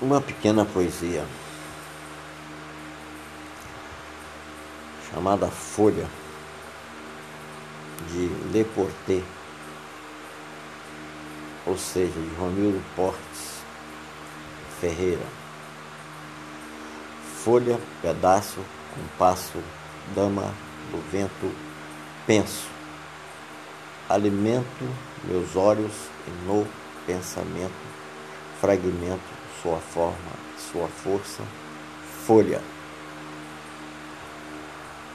uma pequena poesia chamada Folha de Le Porter, ou seja, de Romildo Portes Ferreira. Folha, pedaço, compasso, dama do vento, penso. Alimento meus olhos e no pensamento fragmento sua forma, sua força, folha.